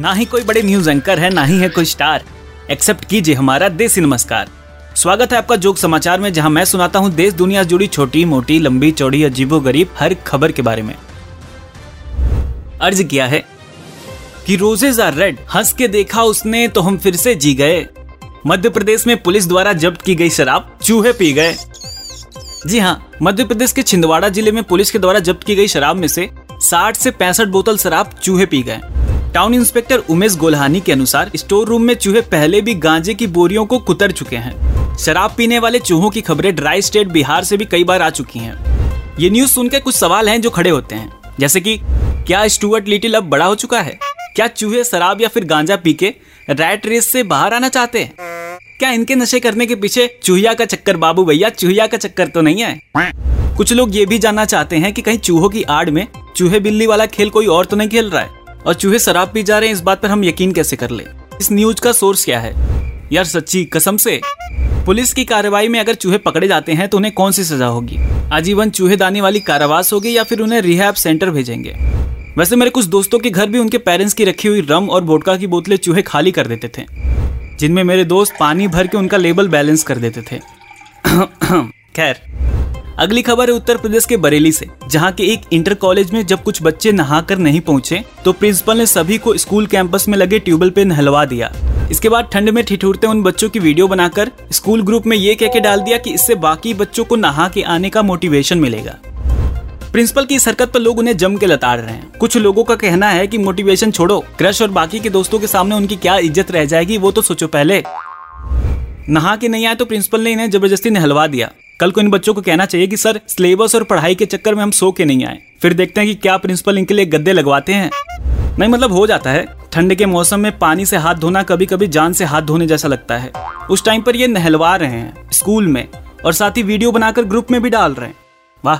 ना ही कोई बड़े न्यूज़ एंकर है, ना ही है कोई स्टार एक्सेप्ट कीजिए हमारा देसी नमस्कार. स्वागत है आपका जोक समाचार में, जहाँ मैं सुनाता हूँ देश दुनिया जुड़ी छोटी, मोटी, लंबी, चौड़ी, अजीबो गरीब हर खबर के बारे में। अर्ज़ किया है कि रोजेज आर रेड हंस के देखा उसने तो हम फिर से जी गए. मध्य प्रदेश में पुलिस द्वारा जब्त की गई शराब चूहे पी गए. जी हाँ मध्य प्रदेश के छिंदवाड़ा ज़िले में पुलिस के द्वारा जब्त की गई शराब में से 60 से पैंसठ बोतल शराब चूहे पी गए। टाउन इंस्पेक्टर उमेश गोल्हानी के अनुसार स्टोर रूम में चूहे पहले भी गांजे की बोरियों को कुतर चुके हैं। शराब पीने वाले चूहों की खबरें ड्राई स्टेट बिहार से भी कई बार आ चुकी हैं। ये न्यूज़ सुनकर कुछ सवाल हैं जो खड़े होते हैं। जैसे कि, क्या स्टुअर्ट लिटिल अब बड़ा हो चुका है? क्या चूहे शराब या फिर गांजा पी के रैट रेस से बाहर आना चाहते हैं? क्या इनके नशे करने के पीछे चूहिया का चक्कर बाबू भैया, चूहिया का चक्कर तो नहीं है? कुछ लोग ये भी जानना चाहते हैं कि कहीं चूहों की आड़ में चूहे बिल्ली वाला खेल कोई और तो नहीं खेल रहा है। और चूहे शराब पी जा रहे हैं, इस बात पर हम यकीन कैसे कर ले? इस न्यूज़ का सोर्स क्या है? यार सच्ची, कसम से? पुलिस की कार्रवाई में अगर चूहे पकड़े जाते हैं तो उन्हें कौन सी सजा होगी? आजीवन चूहे चूहेदानी वाली कारावास होगी या फिर उन्हें रिहैब सेंटर भेजेंगे? वैसे मेरे कुछ दोस्तों के घर भी उनके पेरेंट्स की रखी हुई रम और बोटका की बोतलें चूहे खाली कर देते थे, जिनमें मेरे दोस्त पानी भर के उनका लेबल बैलेंस कर देते थे। खैर अगली खबर है उत्तर प्रदेश के बरेली से, जहाँ के एक इंटर कॉलेज में जब कुछ बच्चे नहाकर नहीं पहुँचे तो प्रिंसिपल ने सभी को स्कूल कैंपस में लगे ट्यूबवेल पे नहलवा दिया। इसके बाद ठंड में ठिठुरते उन बच्चों की वीडियो बनाकर स्कूल ग्रुप में ये कह के डाल दिया कि इससे बाकी बच्चों को नहा के आने का मोटिवेशन मिलेगा। प्रिंसिपल की इस हरकत पर लोग उन्हें जम के लताड़ रहे हैं। कुछ लोगों का कहना है कि मोटिवेशन छोड़ो, क्रश और बाकी के दोस्तों के सामने उनकी क्या इज़्ज़त रह जाएगी, वो तो सोचो पहले। नहा के नहीं आए तो प्रिंसिपल ने इन्हें ज़बरदस्ती नहलवा दिया। कल को इन बच्चों को कहना चाहिए कि, सर, सिलेबस और पढ़ाई के चक्कर में हम सो के नहीं आए। फिर देखते हैं कि क्या प्रिंसिपल इनके लिए गद्दे लगवाते हैं। नहीं मतलब हो जाता है। ठंड के मौसम में पानी से हाथ धोना कभी कभी जान से हाथ धोने जैसा लगता है। उस टाइम पर ये नहलवा रहे हैं, स्कूल में, और साथ ही वीडियो बनाकर ग्रुप में भी डाल रहे हैं। वाह!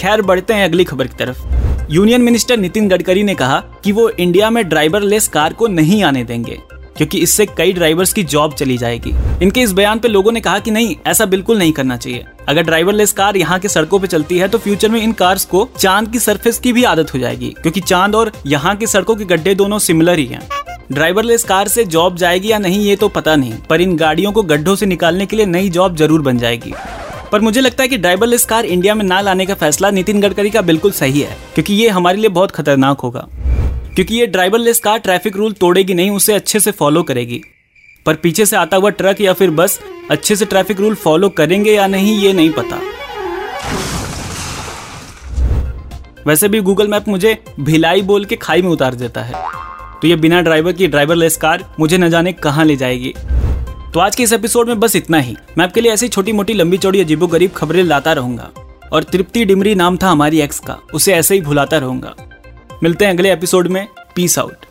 खैर, बढ़ते हैं अगली खबर की तरफ़। यूनियन मिनिस्टर नितिन गडकरी ने कहा कि वो इंडिया में ड्राइवर लेस कार को नहीं आने देंगे। क्योंकि इससे कई ड्राइवर्स की जॉब चली जाएगी। इनके इस बयान पे लोगों ने कहा कि नहीं, ऐसा बिल्कुल नहीं करना चाहिए। अगर ड्राइवरलेस कार यहाँ के सड़कों पे चलती है तो फ्यूचर में इन कार्स को चाँद की सरफेस की भी आदत हो जाएगी, क्योंकि चाँद और यहाँ की सड़कों के गड्ढे दोनों सिमिलर ही हैं। ड्राइवरलेस कार से जॉब जाएगी या नहीं, ये तो पता नहीं, पर इन गाड़ियों को गड्ढों से निकालने के लिए नई जॉब ज़रूर बन जाएगी। पर मुझे लगता है कि ड्राइवरलेस कार इंडिया में ना लाने का फैसला नितिन गडकरी का बिल्कुल सही है, क्योंकि ये हमारे लिए बहुत खतरनाक होगा। क्योंकि ये ड्राइवरलेस कार ट्रैफ़िक रूल तोड़ेगी नहीं, उसे अच्छे से फॉलो करेगी। पर पीछे से आता हुआ ट्रक या फिर बस अच्छे से ट्रैफ़िक रूल फॉलो करेंगे या नहीं, ये नहीं पता। वैसे भी गूगल मैप मुझे भिलाई बोल के खाई में उतार देता है। तो ये बिना ड्राइवर की ड्राइवरलेस कार मुझे न जाने कहाँ ले जाएगी। तो आज के इस एपिसोड में बस इतना ही। मैं आपके लिए ऐसी छोटी मोटी लंबी चौड़ी अजीबो गरीब खबरें लाता रहूँगा। और तृप्ति डिमरी नाम था हमारी एक्स का, उसे ऐसे ही भुलाता रहूँगा। मिलते हैं अगले एपिसोड में. Peace out